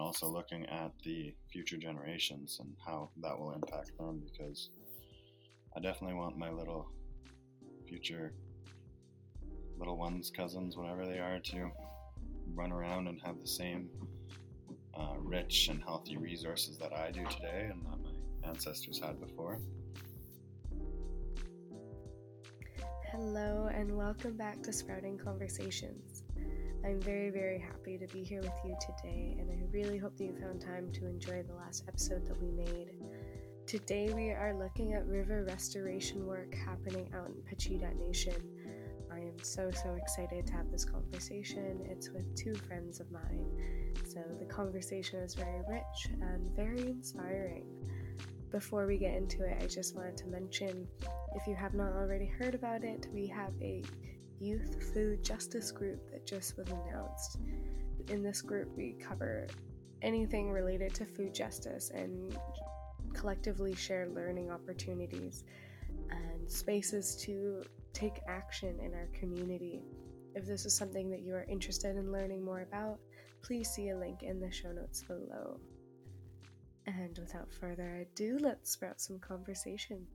and also looking at the future generations and how that will impact them because I definitely want my little future little ones, cousins, whatever they are, to run around and have the same uh, rich and healthy resources that I do today and that my ancestors had before. Hello, and welcome back to Sprouting Conversations. I'm very, very happy to be here with you today, and I really hope that you found time to enjoy the last episode that we made. Today, we are looking at river restoration work happening out in Pacheedaht Nation. I am so, so excited to have this conversation. It's with two friends of mine, so the conversation is very rich and very inspiring. Before we get into it, I just wanted to mention if you have not already heard about it, we have a youth food justice group that just was announced. In this group, we cover anything related to food justice and collectively share learning opportunities and spaces to take action in our community. If this is something that you are interested in learning more about, please see a link in the show notes below. And without further ado, let's sprout some conversation.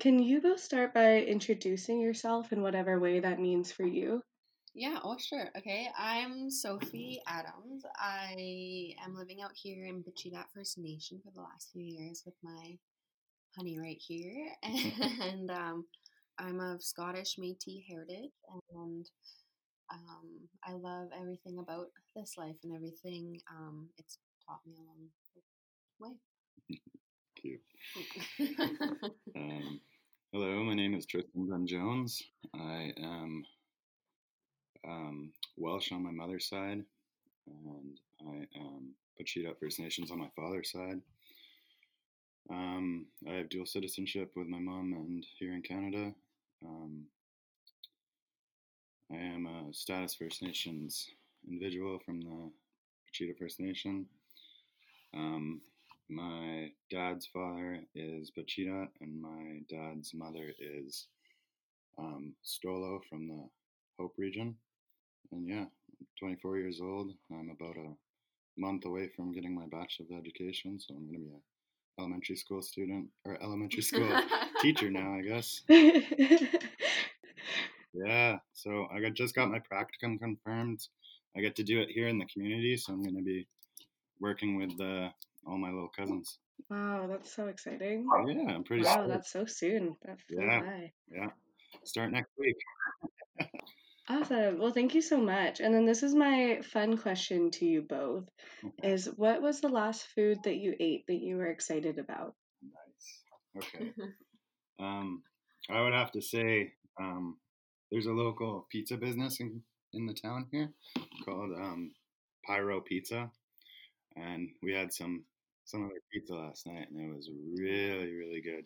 Can you both start by introducing yourself in whatever way that means for you? Yeah, oh sure. Okay, I'm Sophie Adams. I am living out here in Pacheedaht First Nation for the last few years with my honey right here, and um, I'm of Scottish Métis heritage, and um, I love everything about this life and everything um, it's taught me along the way. Cute. um, hello, my name is Tristan Dunn Jones. I am um, Welsh on my mother's side, and I am Pacheedaht First Nations on my father's side. Um, I have dual citizenship with my mom and here in Canada. Um, I am a Status First Nations individual from the Pacheedaht First Nation. Um, my dad's father is Pacheedaht, and my dad's mother is um, Stolo from the Hope region. And yeah, I'm 24 years old. I'm about a month away from getting my Bachelor of Education, so I'm going to be a elementary school student or elementary school teacher now, I guess. yeah, so I got, just got my practicum confirmed. I get to do it here in the community, so I'm going to be working with uh, all my little cousins. Wow, that's so exciting. Yeah, I'm pretty. Wow, stoked. that's so soon. That Yeah. by. Yeah, start next week. Awesome. Well, thank you so much. And then this is my fun question to you both Okay. is what was the last food that you ate that you were excited about? Nice. Okay. Um, I would have to say um, there's a local pizza business in, in the town here called um, Pyro Pizza, and we had some some of their pizza last night, and it was really really good.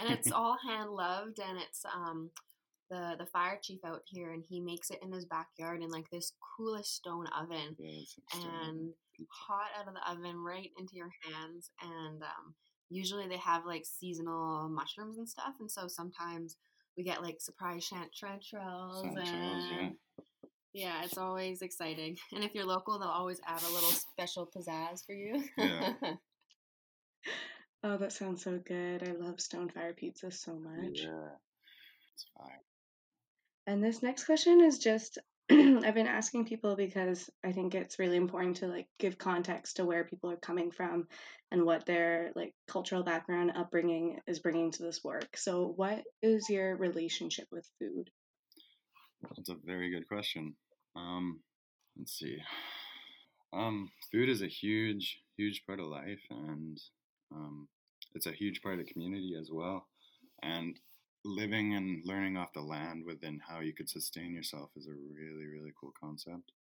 and it's all hand loved, and it's um the the fire chief out here, and he makes it in his backyard in like this coolest stone oven, Yeah, and pizza. hot out of the oven right into your hands. And um, usually they have like seasonal mushrooms and stuff, and so sometimes we get like surprise chan- chanterelles Sun and yeah. Yeah, it's always exciting. And if you're local, they'll always add a little special pizzazz for you. Yeah. Oh, that sounds so good. I love stone fire pizza so much. Yeah, it's fine. And this next question is just I've been asking people because I think it's really important to like give context to where people are coming from and what their like cultural background upbringing is bringing to this work. So, what is your relationship with food? That's a very good question. Um, let's see. Um, food is a huge, huge part of life, and um, it's a huge part of the community as well. And living and learning off the land within how you could sustain yourself is a really, really cool concept.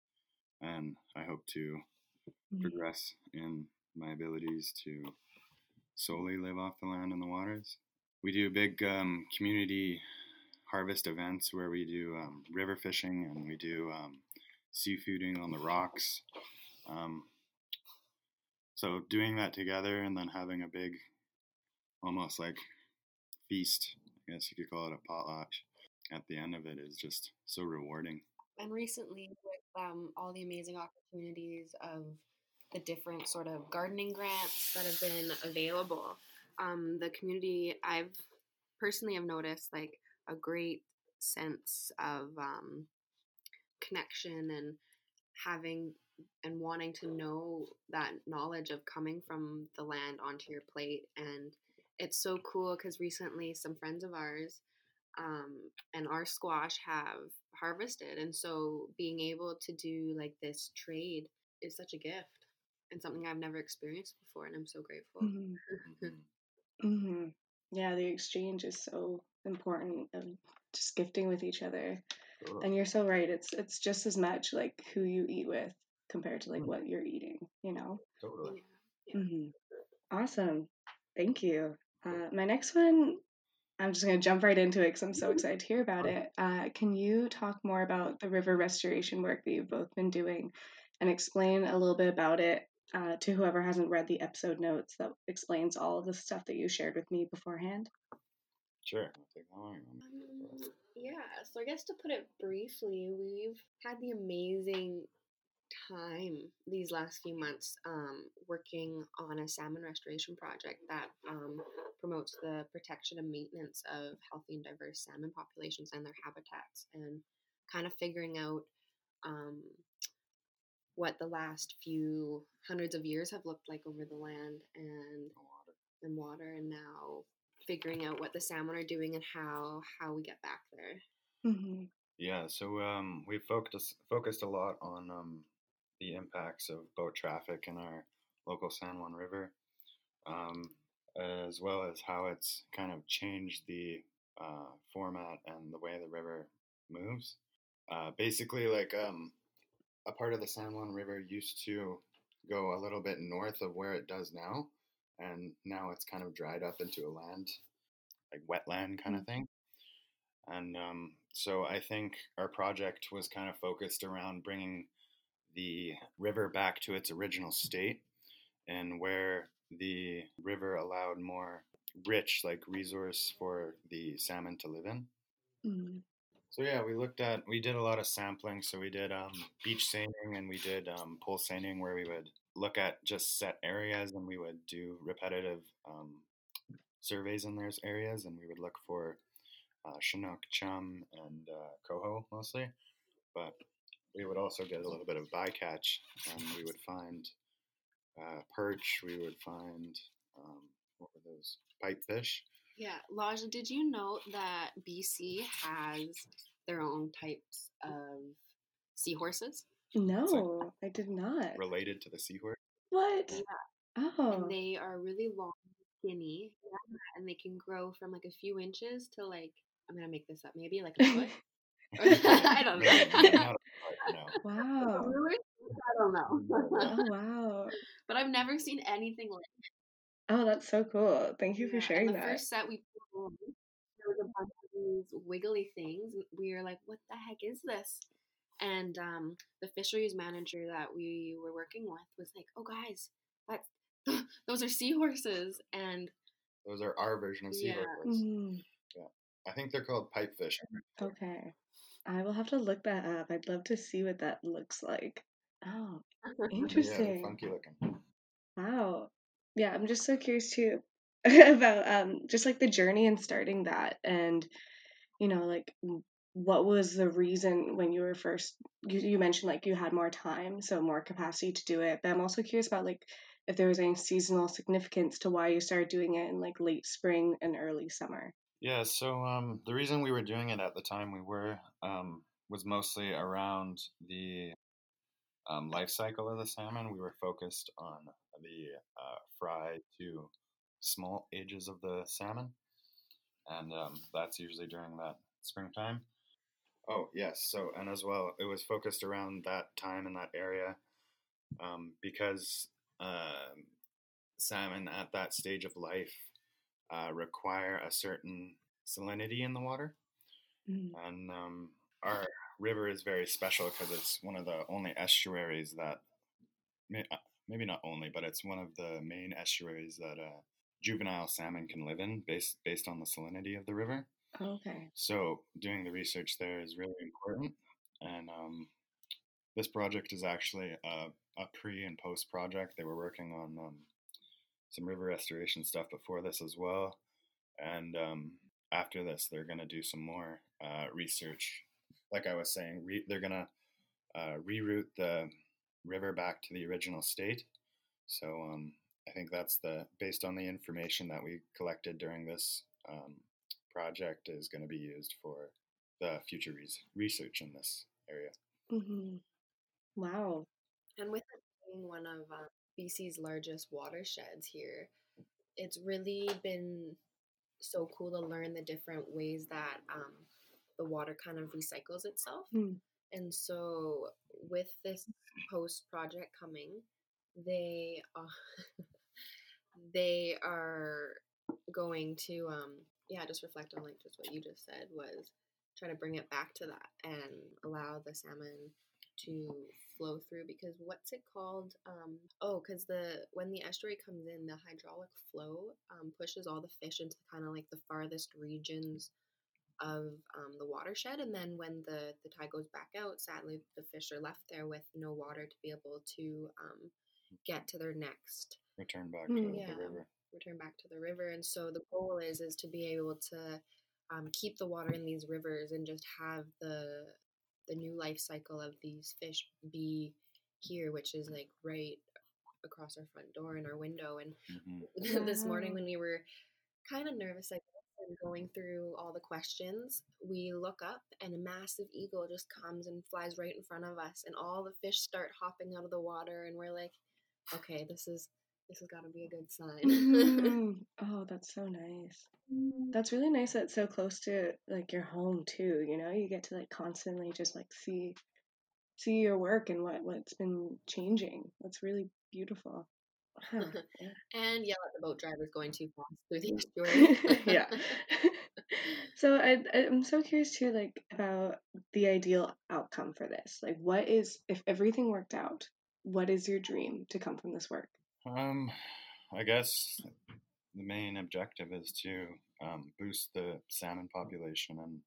And I hope to progress in my abilities to solely live off the land and the waters. We do a big um, community harvest events where we do um, river fishing and we do um, seafooding on the rocks. Um, so doing that together and then having a big, almost like feast. I guess you could call it a potlatch At the end of it is just so rewarding. And recently, with um, all the amazing opportunities of the different sort of gardening grants that have been available, um, the community I've personally have noticed like a great sense of um, connection and having and wanting to know that knowledge of coming from the land onto your plate and it's so cool because recently some friends of ours um, and our squash have harvested and so being able to do like this trade is such a gift and something i've never experienced before and i'm so grateful Mm-hmm. Mm-hmm. Yeah, the exchange is so important of just gifting with each other. And you're so right. It's it's just as much like who you eat with compared to like Mhm. what you're eating. You know. Totally. Yeah. hmm Awesome. Thank you. Uh, my next one, I'm just going to jump right into it because I'm so excited to hear about it. Uh, can you talk more about the river restoration work that you've both been doing and explain a little bit about it uh, to whoever hasn't read the episode notes that explains all of the stuff that you shared with me beforehand? Sure. I'll take that one. You want me to go Um, yeah, so I guess to put it briefly, we've had the amazing time these last few months um, working on a salmon restoration project that um, promotes the protection and maintenance of healthy and diverse salmon populations and their habitats, and kind of figuring out um, what the last few hundreds of years have looked like over the land and and water, and now figuring out what the salmon are doing and how how we get back there. Mm-hmm. Yeah, so um, we focused focused a lot on um, the impacts of boat traffic in our local San Juan River, um, as well as how it's kind of changed the uh, format and the way the river moves. Uh, basically, like um, a part of the San Juan River used to go a little bit north of where it does now, and now it's kind of dried up into a land, like wetland kind of thing. And um, so I think our project was kind of focused around bringing the river back to its original state and where the river allowed more rich like resource for the salmon to live in. Mm-hmm. So yeah, we looked at we did a lot of sampling. So we did um, beach seining and we did um, pole seining where we would look at just set areas and we would do repetitive um, surveys in those areas and we would look for uh, Chinook, chum, and uh, coho mostly. But we would also get a little bit of bycatch and we would find uh, perch. We would find um, what were those pipefish. Yeah, Laja, did you know that BC has their own types of seahorses? No, I did not. related to the seahorse. What? Yeah. Oh. And they are really long, skinny, yeah, and they can grow from like a few inches to like I'm gonna make this up, maybe like a foot. I don't know. not a foot, no. wow. I don't know. Oh wow. but I've never seen anything like Oh, that's so cool. Thank you for sharing the that. first set we on, there was a bunch of these wiggly things. We were like, "What the heck is this?" And um, the fisheries manager that we were working with was like, "Oh, guys, that those are seahorses." And Those are our version of Yeah. seahorses. Mm, I think they're called pipefish. okay. I will have to look that up. I'd love to see what that looks like. Oh, Yeah, interesting. funky looking. Wow. Yeah, I'm just so curious too about um just like the journey and starting that and you know like w- what was the reason when you were first you, you mentioned like you had more time so more capacity to do it but I'm also curious about like if there was any seasonal significance to why you started doing it in like late spring and early summer. Yeah, so um, the reason we were doing it at the time we were um, was mostly around the um, life cycle of the salmon. We were focused on the uh, fry to small ages of the salmon, and um, that's usually during that springtime. Oh yes, so and as well, it was focused around that time in that area um, because um salmon at that stage of life uh, require a certain salinity in the water, Mm. and um, our river is very special because it's one of the only estuaries that, may, uh, maybe not only, but it's one of the main estuaries that uh, juvenile salmon can live in based based on the salinity of the river. Okay. So doing the research there is really important, and um, this project is actually a, a pre and post project. They were working on um, some river restoration stuff before this as well, and um, after this, they're gonna do some more uh, research. Like I was saying, re- they're gonna uh, reroute the river back to the original state. So um, I think that's the based on the information that we collected during this um, project is going to be used for the future res- research in this area. hmm Wow. And with it being one of uh, BC's largest watersheds here, it's really been so cool to learn the different ways that um, the water kind of recycles itself. Mm. And so, with this post project coming, they uh, they are going to um, yeah just reflect on like just what you just said was try to bring it back to that and allow the salmon to flow through because what's it called um oh because the when the estuary comes in the hydraulic flow um, pushes all the fish into kind of like the farthest regions of um, the watershed and then when the the tide goes back out sadly the fish are left there with no water to be able to um, get to their next Return back to Yeah. the river. Return back to the river and so the goal is is to be able to um, keep the water in these rivers and just have the the new life cycle of these fish be here which is like right across our front door and our window and hmm this morning when we were kind of nervous like and going through all the questions we look up and a massive eagle just comes and flies right in front of us and all the fish start hopping out of the water and we're like okay this is this has got to be a good sign Mhm. Oh, that's so nice. That's really nice that it's so close to like your home too, you know? You get to like constantly just like see see your work and what what's been changing. That's really beautiful. Huh. Yeah. and yell at the boat drivers going too fast through the estuary. yeah. so I I'm so curious too like about the ideal outcome for this. Like what is if everything worked out, what is your dream to come from this work? Um, I guess the main objective is to um, boost the salmon population and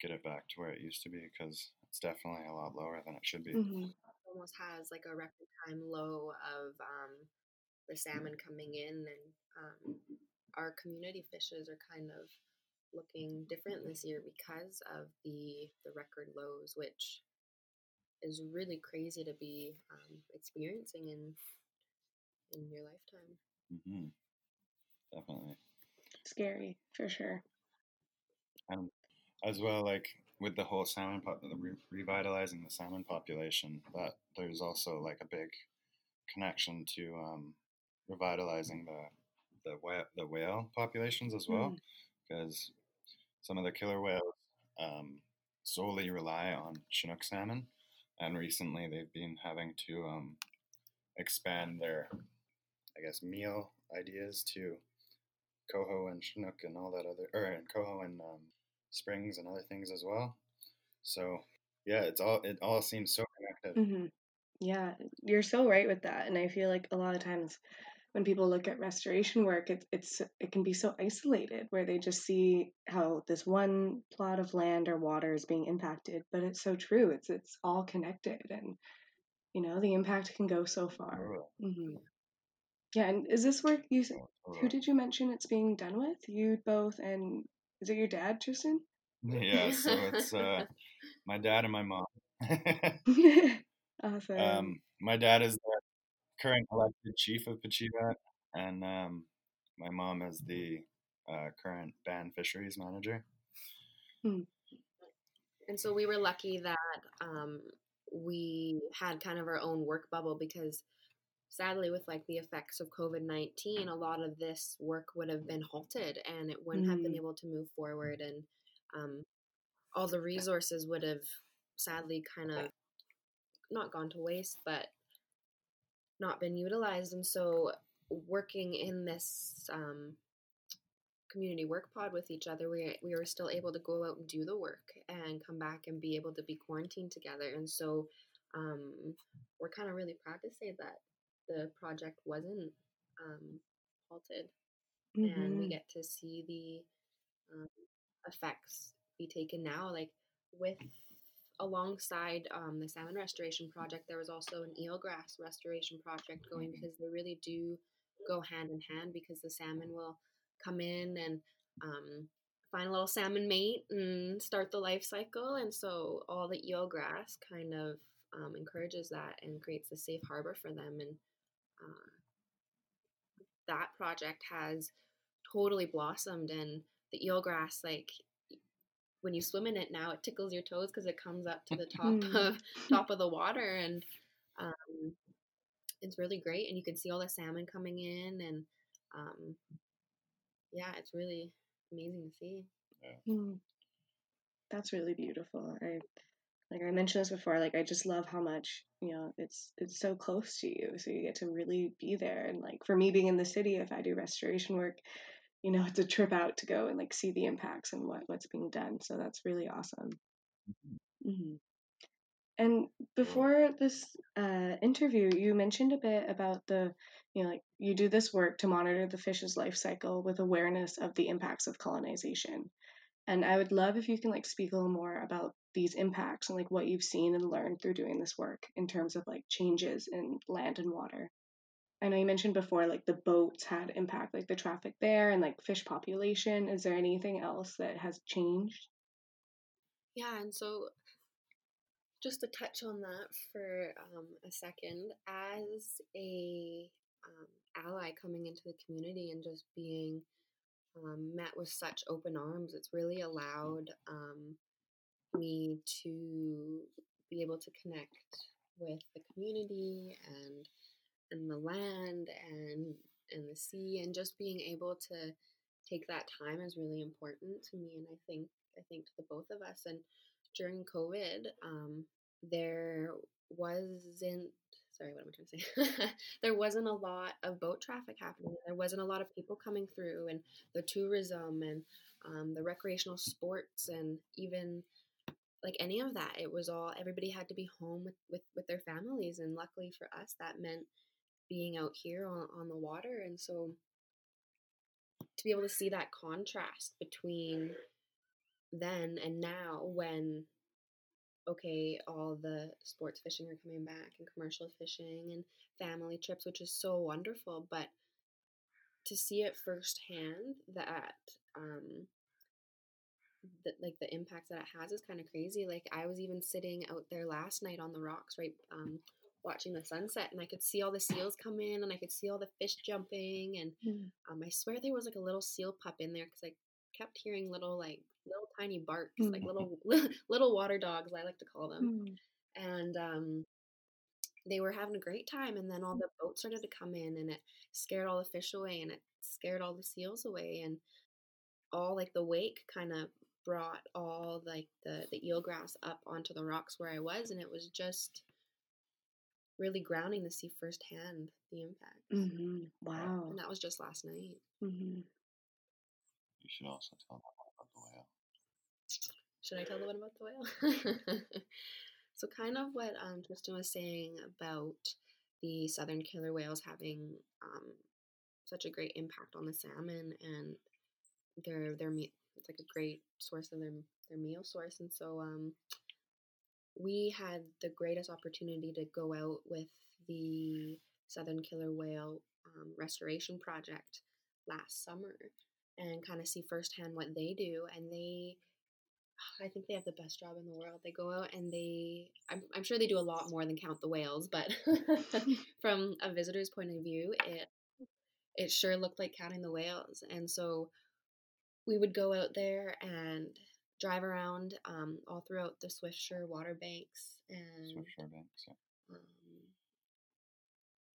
get it back to where it used to be because it's definitely a lot lower than it should be. Mhm. almost has like a record time low of um, the salmon coming in and um, our community fishes are kind of looking different this year because of the the record lows which is really crazy to be um, experiencing in in your lifetime Mm-hmm. Definitely. Scary, for sure. and as well like with the whole salmon pop the re- revitalizing the salmon population that there's also like a big connection to um, revitalizing the the whale, the whale populations as well Mm. because some of the killer whales um, solely rely on chinook salmon and recently they've been having to um, expand their i guess meal ideas to coho and chinook and all that other or and coho and um, springs and other things as well so yeah it's all it all seems so connected hmm Yeah, you're so right with that. And I feel like a lot of times when people look at restoration work, it, it's it can be so isolated where they just see how this one plot of land or water is being impacted. But it's so true. It's it's all connected, and you know the impact can go so far. Totally, hmm Yeah, and is this work you? Who did you mention it's being done with? You both, and is it your dad, Tristan? yeah so it's uh, my dad and my mom awesome. um, my dad is the current elected chief of Pacheedaht, and um, my mom is the uh, current band fisheries manager. And so we were lucky that um, we had kind of our own work bubble because sadly, with like the effects of COVID 19, a lot of this work would have been halted and it wouldn't have been Mm. able to move forward. And um, all the resources would have sadly kind of not gone to waste, but not been utilized. And so working in this um, community work pod with each other, we we were still able to go out and do the work and come back and be able to be quarantined together. And so um, we're kind of really proud to say that the project wasn't um, halted. mm-hmm. and we Mhm. get to see the um, effects be taken now. Like with alongside um, the salmon restoration project, there was also an eelgrass restoration project going because they really do go hand in hand because the salmon will come in and um, find a little salmon mate and start the life cycle. And so all the eelgrass kind of um, encourages that and creates a safe harbor for them. And uh, that project has totally blossomed. And the eelgrass, like when you swim in it now, it tickles your toes because it comes up to the top Mm. of top of the water, and um, it's really great. And you can see all the salmon coming in, and um, yeah, it's really amazing to see. Mm. That's really beautiful. I like I mentioned this before, like I just love how much, you know, it's it's so close to you. So you get to really be there. And like for me being in the city, if I do restoration work, you know, it's a trip out to go and like see the impacts and what, what's being done. So that's really awesome. hmm And before this uh, interview, you mentioned a bit about the, you know, like you do this work to monitor the fish's life cycle with awareness of the impacts of colonization. And I would love if you can like speak a little more about these impacts and like what you've seen and learned through doing this work in terms of like changes in land and water. I know you mentioned before like the boats had impact, like the traffic there and like fish population. Is there anything else that has changed? Yeah, and so just to touch on that for um, a second, as a um, ally coming into the community and just being um, met with such open arms, it's really allowed um, me to be able to connect with the community and and the land and and the sea and just being able to take that time is really important to me and I think I think to the both of us and during COVID um, there wasn't sorry what am I trying to say? There wasn't a lot of boat traffic happening. There wasn't a lot of people coming through and the tourism and um, the recreational sports and even like any of that it was all everybody had to be home with with, with their families and luckily for us that meant being out here on, on the water and so to be able to see that contrast between then and now when okay all the sports fishing are coming back and commercial fishing and family trips which is so wonderful but to see it firsthand that um that like the impact that it has is kind of crazy like i was even sitting out there last night on the rocks right um watching the sunset and i could see all the seals come in and i could see all the fish jumping and Mm. um, i swear there was like a little seal pup in there because i kept hearing little like little tiny barks like Mm. little little water dogs i like to call them Mm. and um they were having a great time and then all the boats started to come in and it scared all the fish away and it scared all the seals away and all like the wake kind of brought all like the the eelgrass up onto the rocks where I was and it was just really grounding to see firsthand the impact. hmm Wow. And that was just last night. hmm You should also tell them about the whale. Should I tell them about the whale? so, kind of what um, Tristan was saying about the southern killer whales having um, such a great impact on the salmon and their their meat. It's like a great source of their their meal source, and so um, we had the greatest opportunity to go out with the southern killer whale um, restoration project last summer and kind of see firsthand what they do, and they I think they have the best job in the world. They go out and they, I'm, I'm sure they do a lot more than count the whales, but from a visitor's point of view, it, it sure looked like counting the whales. And so we would go out there and drive around um, all throughout the Swiftsure water banks and Banks. Yeah. um,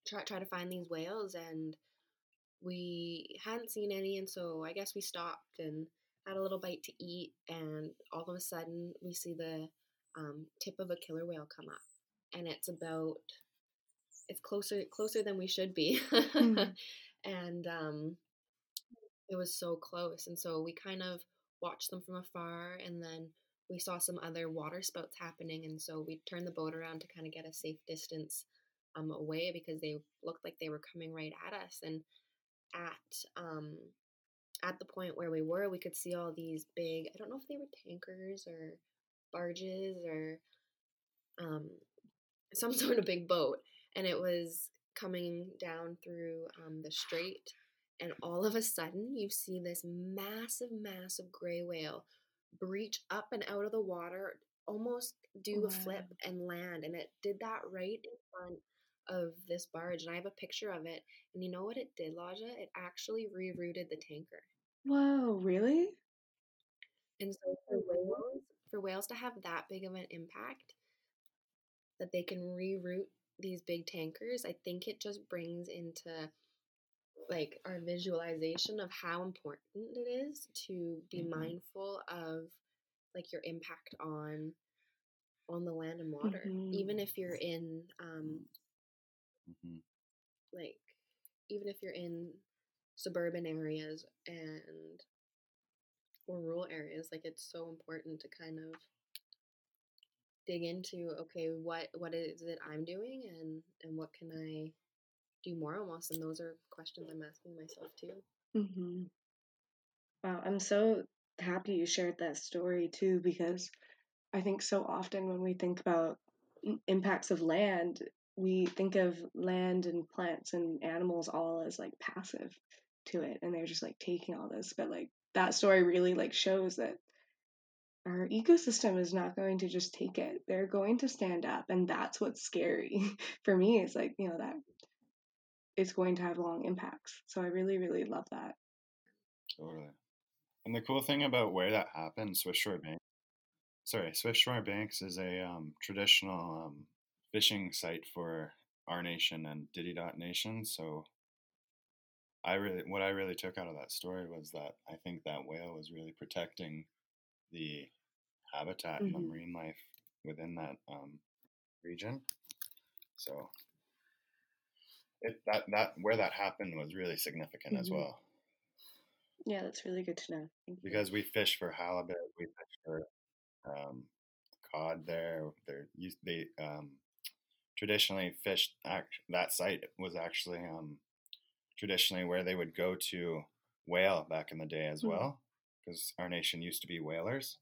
try try to find these whales and we hadn't seen any and so I guess we stopped and had a little bite to eat and all of a sudden we see the um, tip of a killer whale come up and it's about it's closer closer than we should be Mm. and um, it was so close and so we kind of watched them from afar and then we saw some other water spouts happening and so we turned the boat around to kind of get a safe distance um, away because they looked like they were coming right at us and at um, at the point where we were, we could see all these big, I don't know if they were tankers or barges or um, some sort of big boat. And it was coming down through um, the strait. And all of a sudden, you see this massive, massive gray whale breach up and out of the water, almost do a flip and land. And it did that right in front of this barge. And I have a picture of it. And you know what it did, Laja? It actually rerouted the tanker. Whoa, really? And so for oh, whales, for whales to have that big of an impact, that they can reroute these big tankers, I think it just brings into like our visualization of how important it is to be Mhm. mindful of like your impact on on the land and water even Mhm. if you're in um hmm like even if you're in suburban areas and or rural areas like it's so important to kind of dig into okay what what is it i'm doing and and what can i do more almost and those are questions i'm asking myself too Mm-hmm. Wow, I'm so happy you shared that story too, because I think so often when we think about impacts of land, we think of land and plants and animals all as like passive to it, and they're just like taking all this. But like that story really like shows that our ecosystem is not going to just take it; they're going to stand up, and that's what's scary for me. It's like you know that it's going to have long impacts. So I really, really love that. Totally. And the cool thing about where that happened, Swiftsure Bank, sorry, Swiftsure Banks is a um, traditional um, fishing site for our nation and Ditidaht Nation. So I really, what I really took out of that story was that I think that whale was really protecting the habitat and the Mhm. marine life within that um, region. So it that that where that happened was really significant as Mhm. well. Yeah, that's really good to know. Thank you. because we fish for halibut, we fish for um, cod there. They're they um, traditionally fished. Act, that site was actually um, traditionally where they would go to whale back in the day as Hmm. well, because our nation used to be whalers,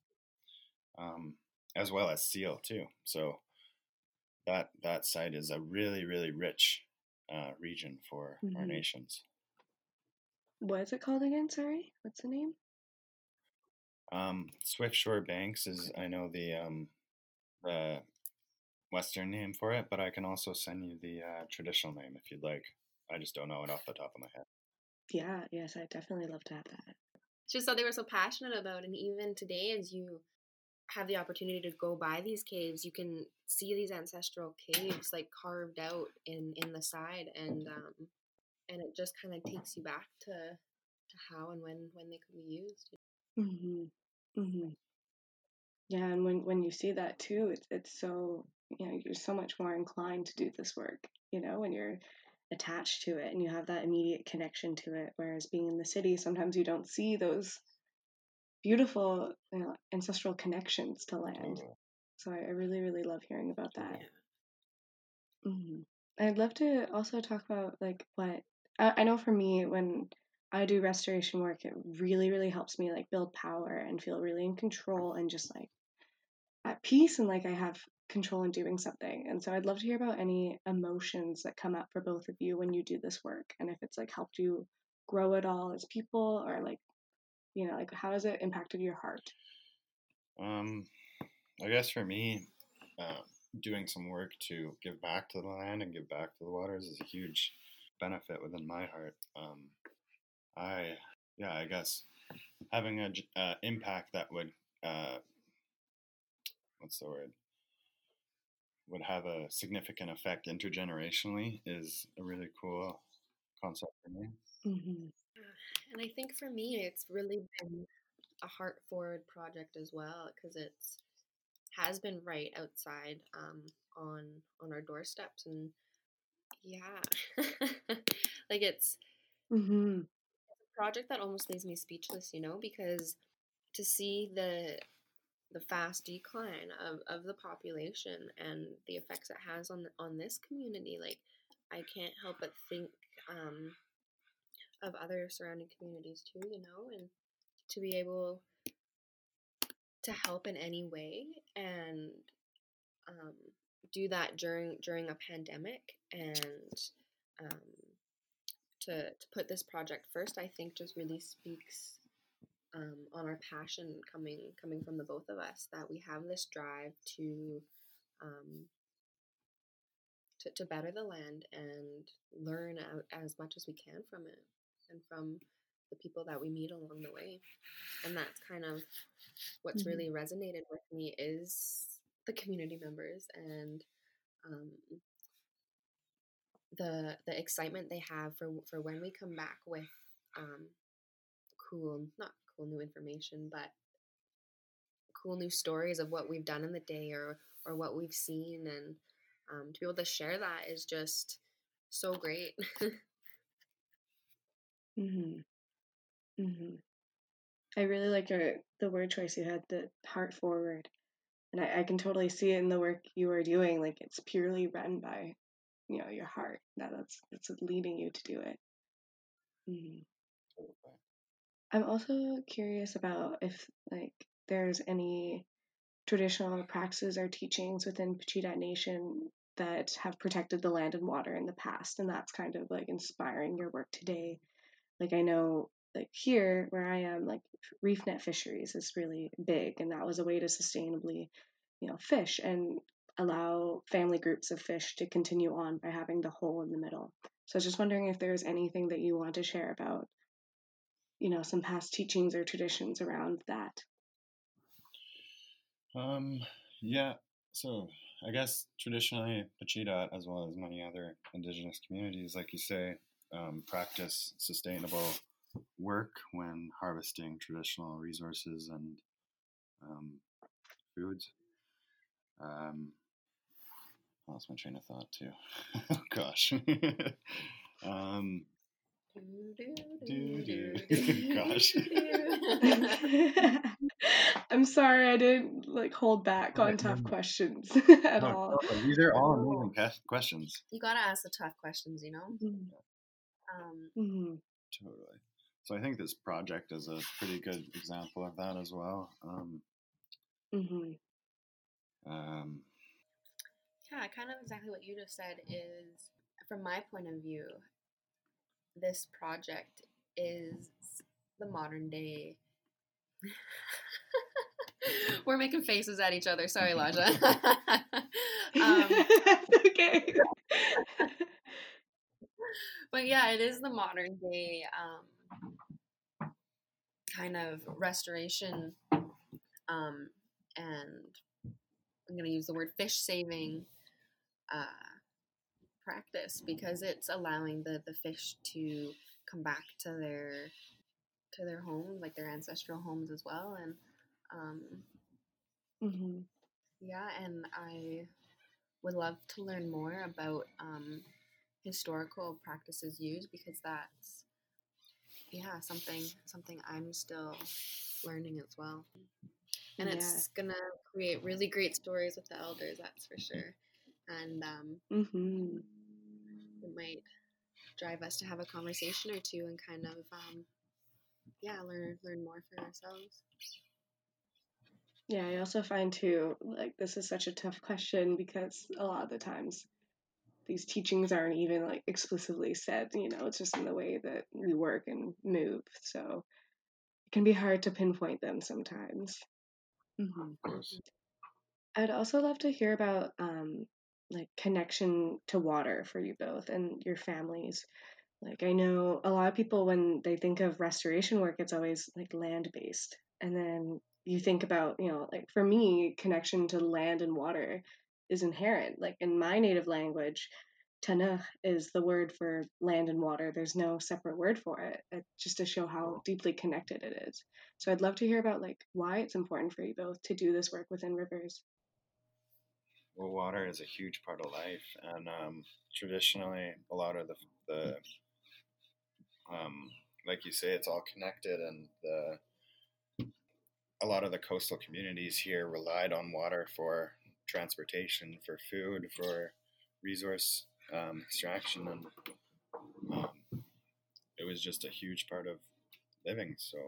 um, as well as seal too. So that that site is a really really rich uh, region for our Mhm. nations. What is it called again? Sorry, what's the name? Um, Swiftsure Banks is, I know the um, the Western name for it, but I can also send you the uh, traditional name if you'd like. I just don't know it off the top of my head. Yeah, yes, I definitely love to have that. it's just something they were so passionate about and even today as you have the opportunity to go by these caves you can see these ancestral caves like carved out in in the side and um and it just kind of takes you back to to how and when when they could be used hmm hmm Yeah, and when when you see that too, it's it's so you know you're so much more inclined to do this work. You know, when you're attached to it and you have that immediate connection to it. Whereas being in the city, sometimes you don't see those beautiful you know, ancestral connections to land. Totally. So I, I really, really love hearing about that. Yeah. hmm I'd love to also talk about like what I, I know for me when I do restoration work, it really, really helps me like build power and feel really in control and just like at peace and like I have control in doing something. And so I'd love to hear about any emotions that come up for both of you when you do this work and if it's like helped you grow at all as people or like you know like how has it impacted your heart? Um, I guess for me, uh, doing some work to give back to the land and give back to the waters is a huge benefit within my heart. Um, I, yeah, I guess having a uh, impact that would, uh, what's the word, would have a significant effect intergenerationally is a really cool concept for me. Mm-hmm. and i think for me it's really been a heart forward project as well because it's has been right outside um on on our doorsteps and yeah like it's Mm-hmm. project that almost leaves me speechless, you know, because to see the the fast decline of, of the population and the effects it has on on this community, like I can't help but think um, of other surrounding communities too, you know, and to be able to help in any way and um, do that during during a pandemic and um, to to put this project first, I think just really speaks um, on our passion coming coming from the both of us that we have this drive to um, to, to better the land and learn as much as we can from it and from the people that we meet along the way and that's kind of what's mm-hmm. really resonated with me is the community members and um, the the excitement they have for for when we come back with um, cool not cool new information but cool new stories of what we've done in the day or or what we've seen and um, to be able to share that is just so great mhm mhm i really like your the word choice you had the heart forward and I, I can totally see it in the work you are doing like it's purely run by you know your heart that that's that's leading you to do it mm. i'm also curious about if like there's any traditional practices or teachings within Pacheedaht Nation that have protected the land and water in the past, and that's kind of like inspiring your work today. Like I know, like here where I am, like reef net fisheries is really big, and that was a way to sustainably, you know, fish and allow family groups of fish to continue on by having the hole in the middle. So I was just wondering if there's anything that you want to share about, you know, some past teachings or traditions around that. Um, yeah. So I guess traditionally Pacheedaht, as well as many other indigenous communities, like you say, um, practice sustainable work when harvesting traditional resources and um, foods. Um, lost my train of thought too. oh gosh. um, Gosh. I'm sorry I didn't like hold back on tough questions at no, all. No, these are all amazing questions. You gotta ask the tough questions, you know. Mm-hmm. Um, mm-hmm. Totally. So I think this project is a pretty good example of that as well. Um, mm-hmm. um, yeah, kind of exactly what you just said is, from my point of view, this project is the modern day. We're making faces at each other. Sorry, Laja. um, okay. But yeah, it is the modern day um, kind of restoration um, and I'm going to use the word fish saving uh, practice because it's allowing the the fish to come back to their to their homes, like their ancestral homes as well, and um, mm-hmm. yeah, and I would love to learn more about um, historical practices used because that's yeah something something I'm still learning as well, and yeah. it's gonna create really great stories with the elders, that's for sure, and um, mm-hmm. it might drive us to have a conversation or two and kind of um, yeah learn learn more for ourselves. Yeah i also find too like this is such a tough question because a lot of the times these teachings aren't even like explicitly said you know it's just in the way that we work and move so it can be hard to pinpoint them sometimes. Mm-hmm. of course. I'd also love to hear about um, like connection to water for you both and your families. Like i know a lot of people when they think of restoration work it's always like land based and then you think about you know like for me connection to land and water is inherent. Like in my native language tanakh is the word for land and water. There's no separate word for it, it just to show how deeply connected it is. So i'd love to hear about like why it's important for you both to do this work within rivers. Well, water is a huge part of life, and um, traditionally, a lot of the the um, like you say, it's all connected, and the a lot of the coastal communities here relied on water for transportation, for food, for resource um, extraction, and um, it was just a huge part of living. So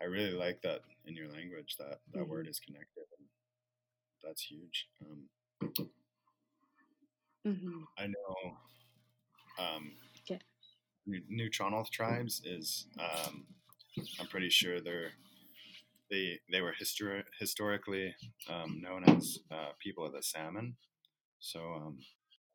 I really like that in your language that that Mm-hmm. word is connected, and that's huge. Um, Mm-hmm. I know um, Yeah. New, Nuu-chah-nulth tribes is um, I'm pretty sure they're they they were histori- historically um, known as uh, people of the salmon. So um,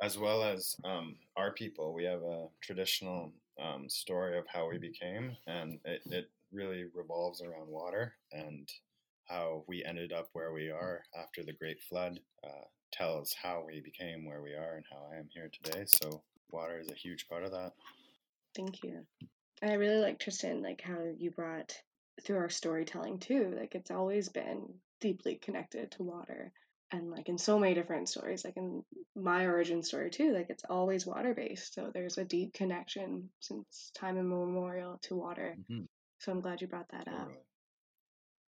as well as um, our people, we have a traditional um, story of how we became, and it, it really revolves around water and how we ended up where we are after the Great Flood. Uh, tells how we became where we are and how I am here today. So water is a huge part of that. Thank you. I really like Tristan, like how you brought through our storytelling too. Like it's always been deeply connected to water. And like in so many different stories, like in my origin story too, like it's always water based. So there's a deep connection since time immemorial to water. Mm-hmm. So I'm glad you brought that up.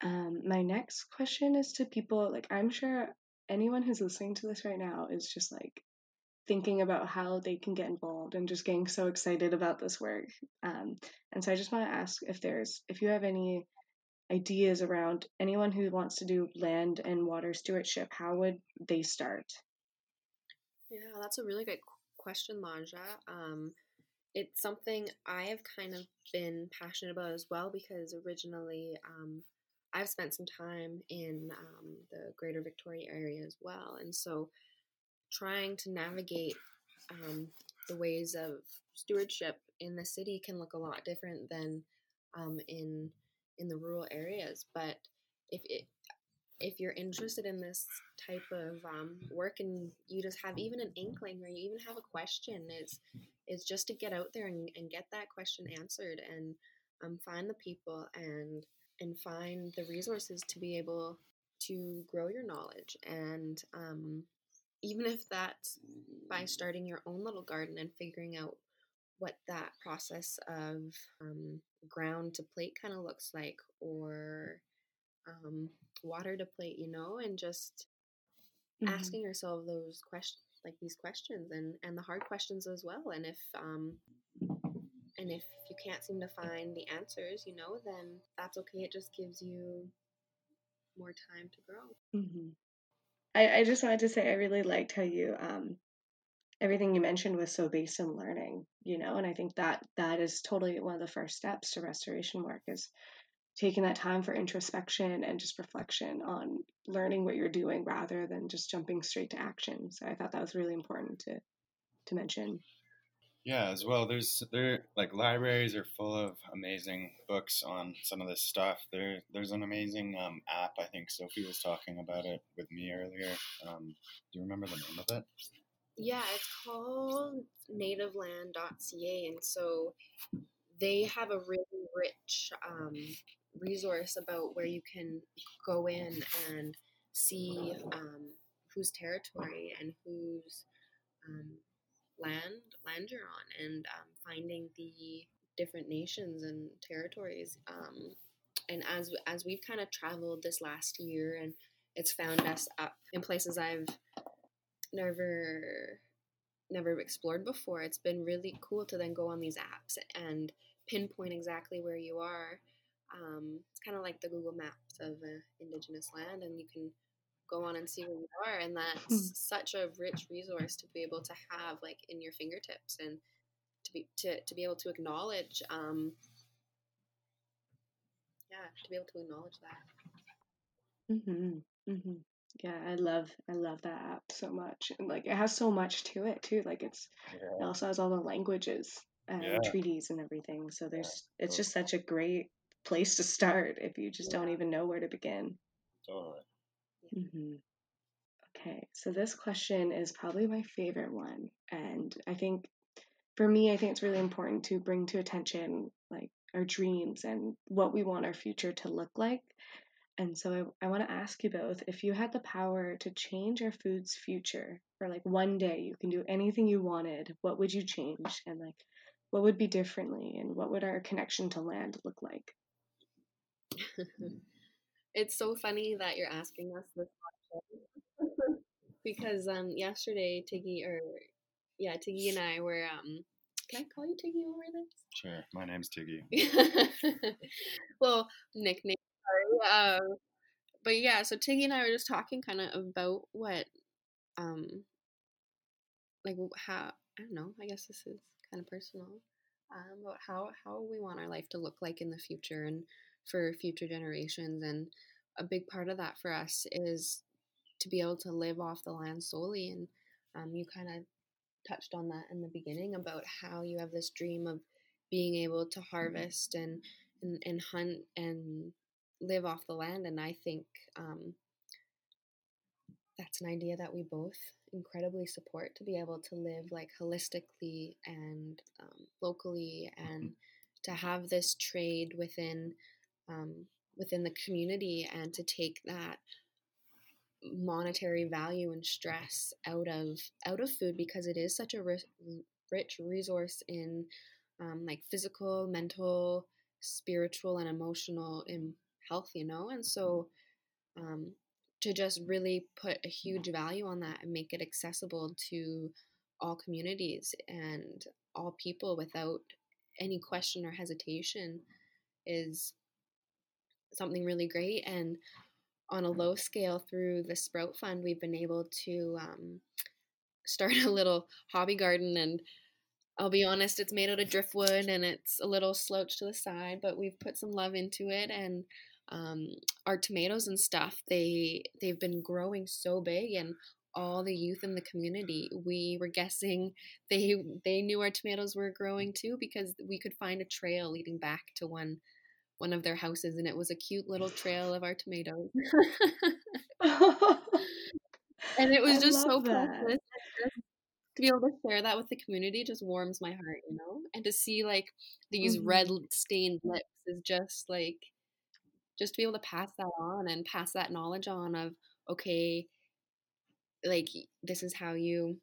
Um, my next question is to people like I'm sure anyone who's listening to this right now is just like thinking about how they can get involved and just getting so excited about this work. Um, and so I just want to ask if there's if you have any ideas around anyone who wants to do land and water stewardship, how would they start? Yeah, that's a really good question, Laja. Um, it's something I have kind of been passionate about as well because originally um, I've spent some time in um, the greater Victoria area as well. And so trying to navigate um, the ways of stewardship in the city can look a lot different than um, in in the rural areas. But if it if you're interested in this type of um, work and you just have even an inkling or you even have a question, it's is just to get out there and, and get that question answered and um, find the people and and find the resources to be able to grow your knowledge and um, even if that's by starting your own little garden and figuring out what that process of um, ground to plate kind of looks like or um, water to plate you know and just Mhm. asking yourself those questions like these questions and and the hard questions as well and if um and if you can't seem to find the answers you know then that's okay it just gives you more time to grow. Hmm I, I just wanted to say I really liked how you um everything you mentioned was so based in learning, you know, and I think that that is totally one of the first steps to restoration work is taking that time for introspection and just reflection on learning what you're doing rather than just jumping straight to action. So I thought that was really important to to mention. Yeah, as well. There's there like libraries are full of amazing books on some of this stuff. There there's an amazing um, app. I think Sophie was talking about it with me earlier. Um, do you remember the name of it? yeah it's called nativeland.ca and so they have a really rich um, resource about where you can go in and see um, whose territory and whose um, land land you're on and um, finding the different nations and territories um, and as as we've kind of traveled this last year and it's found us up in places I've never never explored before it's been really cool to then go on these apps and pinpoint exactly where you are um, it's kind of like the google maps of uh, indigenous land and you can go on and see where you are and that's such a rich resource to be able to have like in your fingertips and to be to, to be able to acknowledge um yeah to be able to acknowledge that mm-hmm. Mm-hmm. Yeah, I love I love that app so much. And like it has so much to it too. Like it's it also has all the languages and Yeah. treaties and everything. So there's it's just such a great place to start if you just don't even know where to begin. Totally. Hmm Okay, so this question is probably my favorite one, and I think for me, I think it's really important to bring to attention like our dreams and what we want our future to look like. And so I, I want to ask you both if you had the power to change our food's future for like one day, you can do anything you wanted, what would you change? And like, what would be differently? And what would our connection to land look like? it's so funny that you're asking us this question because um yesterday Tiggy or yeah Tiggy and I were um can I call you Tiggy over this? Sure. My name's Tiggy. well, nickname. Sorry. Um, but yeah, so Tiggy and I were just talking kind of about what, um, like how I don't know. I guess this is kind of personal. Um, about how how we want our life to look like in the future and for future generations, and a big part of that for us is to be able to live off the land solely. And um, you kind of touched on that in the beginning about how you have this dream of being able to harvest and and, and hunt and live off the land and i think um, that's an idea that we both incredibly support to be able to live like holistically and um, locally and to have this trade within um, within the community and to take that monetary value and stress out of out of food because it is such a rich, rich resource in um, like physical, mental, spiritual, and emotional in health. You know, and so um, to just really put a huge value on that and make it accessible to all communities and all people without any question or hesitation is something really great and on a low scale through the Sprout Fund, we've been able to um, start a little hobby garden. And I'll be honest, it's made out of driftwood and it's a little slouched to the side, but we've put some love into it. And um, our tomatoes and stuff, they they've been growing so big, and all the youth in the community, we were guessing they they knew our tomatoes were growing too because we could find a trail leading back to one one of their houses and it was a cute little trail of our tomatoes. and it was I just so precious. To be able to share that with the community just warms my heart, you know? And to see like these mm-hmm. red stained lips is just like just to be able to pass that on and pass that knowledge on of okay, like this is how you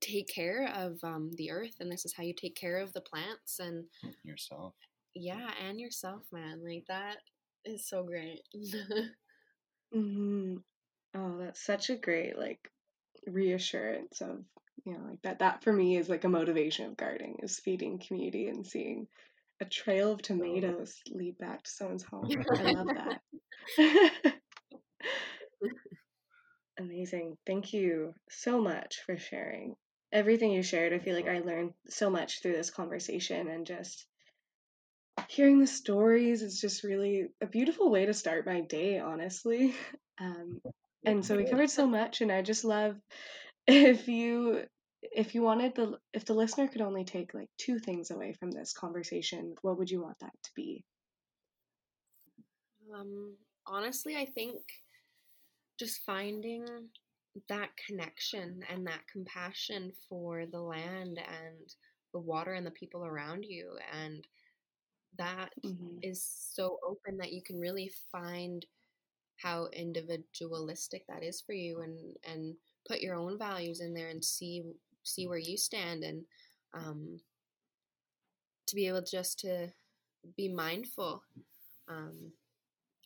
take care of um, the earth and this is how you take care of the plants and yourself yeah, and yourself, man. Like that is so great. mm-hmm. Oh, that's such a great like reassurance of you know like that. That for me is like a motivation of gardening is feeding community and seeing a trail of tomatoes lead back to someone's home. I love that. Amazing. Thank you so much for sharing everything you shared. I feel like I learned so much through this conversation and just hearing the stories is just really a beautiful way to start my day, honestly. Um, and so we covered so much, and I just love if you if you wanted the if the listener could only take like two things away from this conversation, what would you want that to be? Um, honestly, I think just finding that connection and that compassion for the land and the water and the people around you and that mm-hmm. is so open that you can really find how individualistic that is for you and and put your own values in there and see see where you stand and um, to be able just to be mindful um,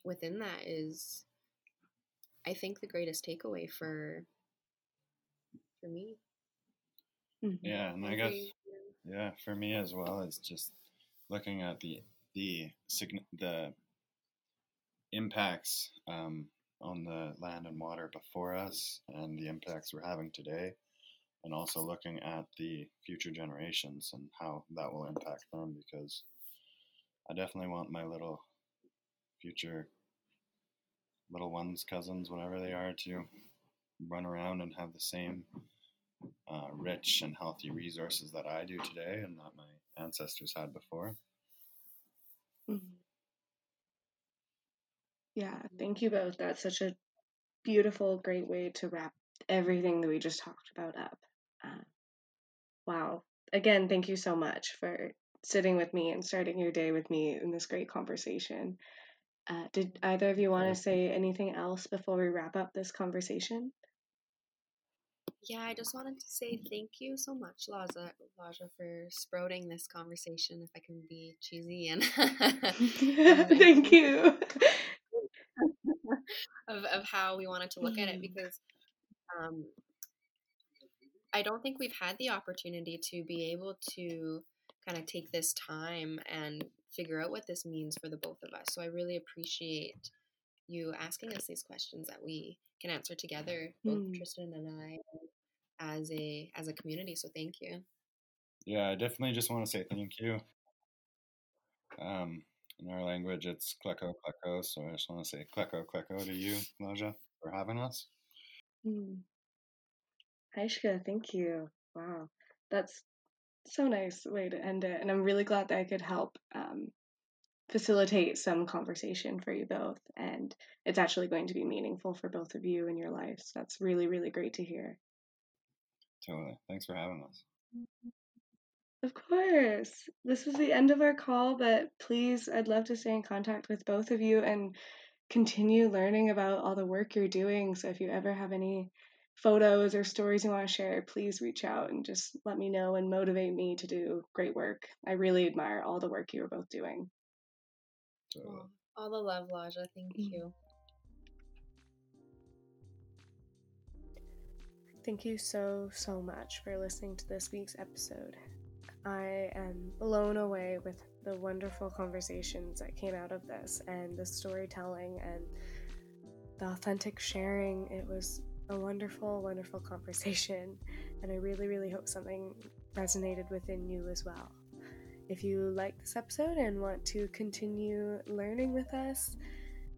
within that is i think the greatest takeaway for for me mm-hmm. yeah and i guess yeah for me as well it's just looking at the the the impacts um, on the land and water before us and the impacts we're having today, and also looking at the future generations and how that will impact them because I definitely want my little future little ones, cousins, whatever they are, to run around and have the same uh, rich and healthy resources that I do today and that my ancestors had before. Mm-hmm. Yeah, thank you both. That's such a beautiful, great way to wrap everything that we just talked about up. Uh, wow. Again, thank you so much for sitting with me and starting your day with me in this great conversation. Uh, did either of you want to say anything else before we wrap up this conversation? Yeah, I just wanted to say thank you so much, Laza, Laja, for sprouting this conversation. If I can be cheesy and thank you of of how we wanted to look at it mm-hmm. because um, I don't think we've had the opportunity to be able to kind of take this time and figure out what this means for the both of us. So I really appreciate you asking us these questions that we can answer together, both mm. Tristan and I, as a as a community. So thank you. Yeah, I definitely just want to say thank you. Um, in our language, it's kleko kleko, so I just want to say kleko kleko to you, Laja, for having us. Mm. Aishka, thank you. Wow, that's so nice way to end it, and I'm really glad that I could help um, facilitate some conversation for you both, and it's actually going to be meaningful for both of you in your lives. That's really, really great to hear. Totally. Thanks for having us. Of course. This was the end of our call, but please, I'd love to stay in contact with both of you and continue learning about all the work you're doing. So if you ever have any photos or stories you want to share, please reach out and just let me know and motivate me to do great work. I really admire all the work you are both doing. All the love, Laja. Thank mm-hmm. you. Thank you so, so much for listening to this week's episode. I am blown away with the wonderful conversations that came out of this and the storytelling and the authentic sharing. It was a wonderful, wonderful conversation, and I really, really hope something resonated within you as well. If you like this episode and want to continue learning with us,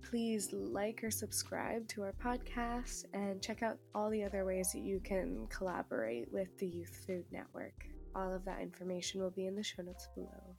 please like or subscribe to our podcast and check out all the other ways that you can collaborate with the Youth Food Network. All of that information will be in the show notes below.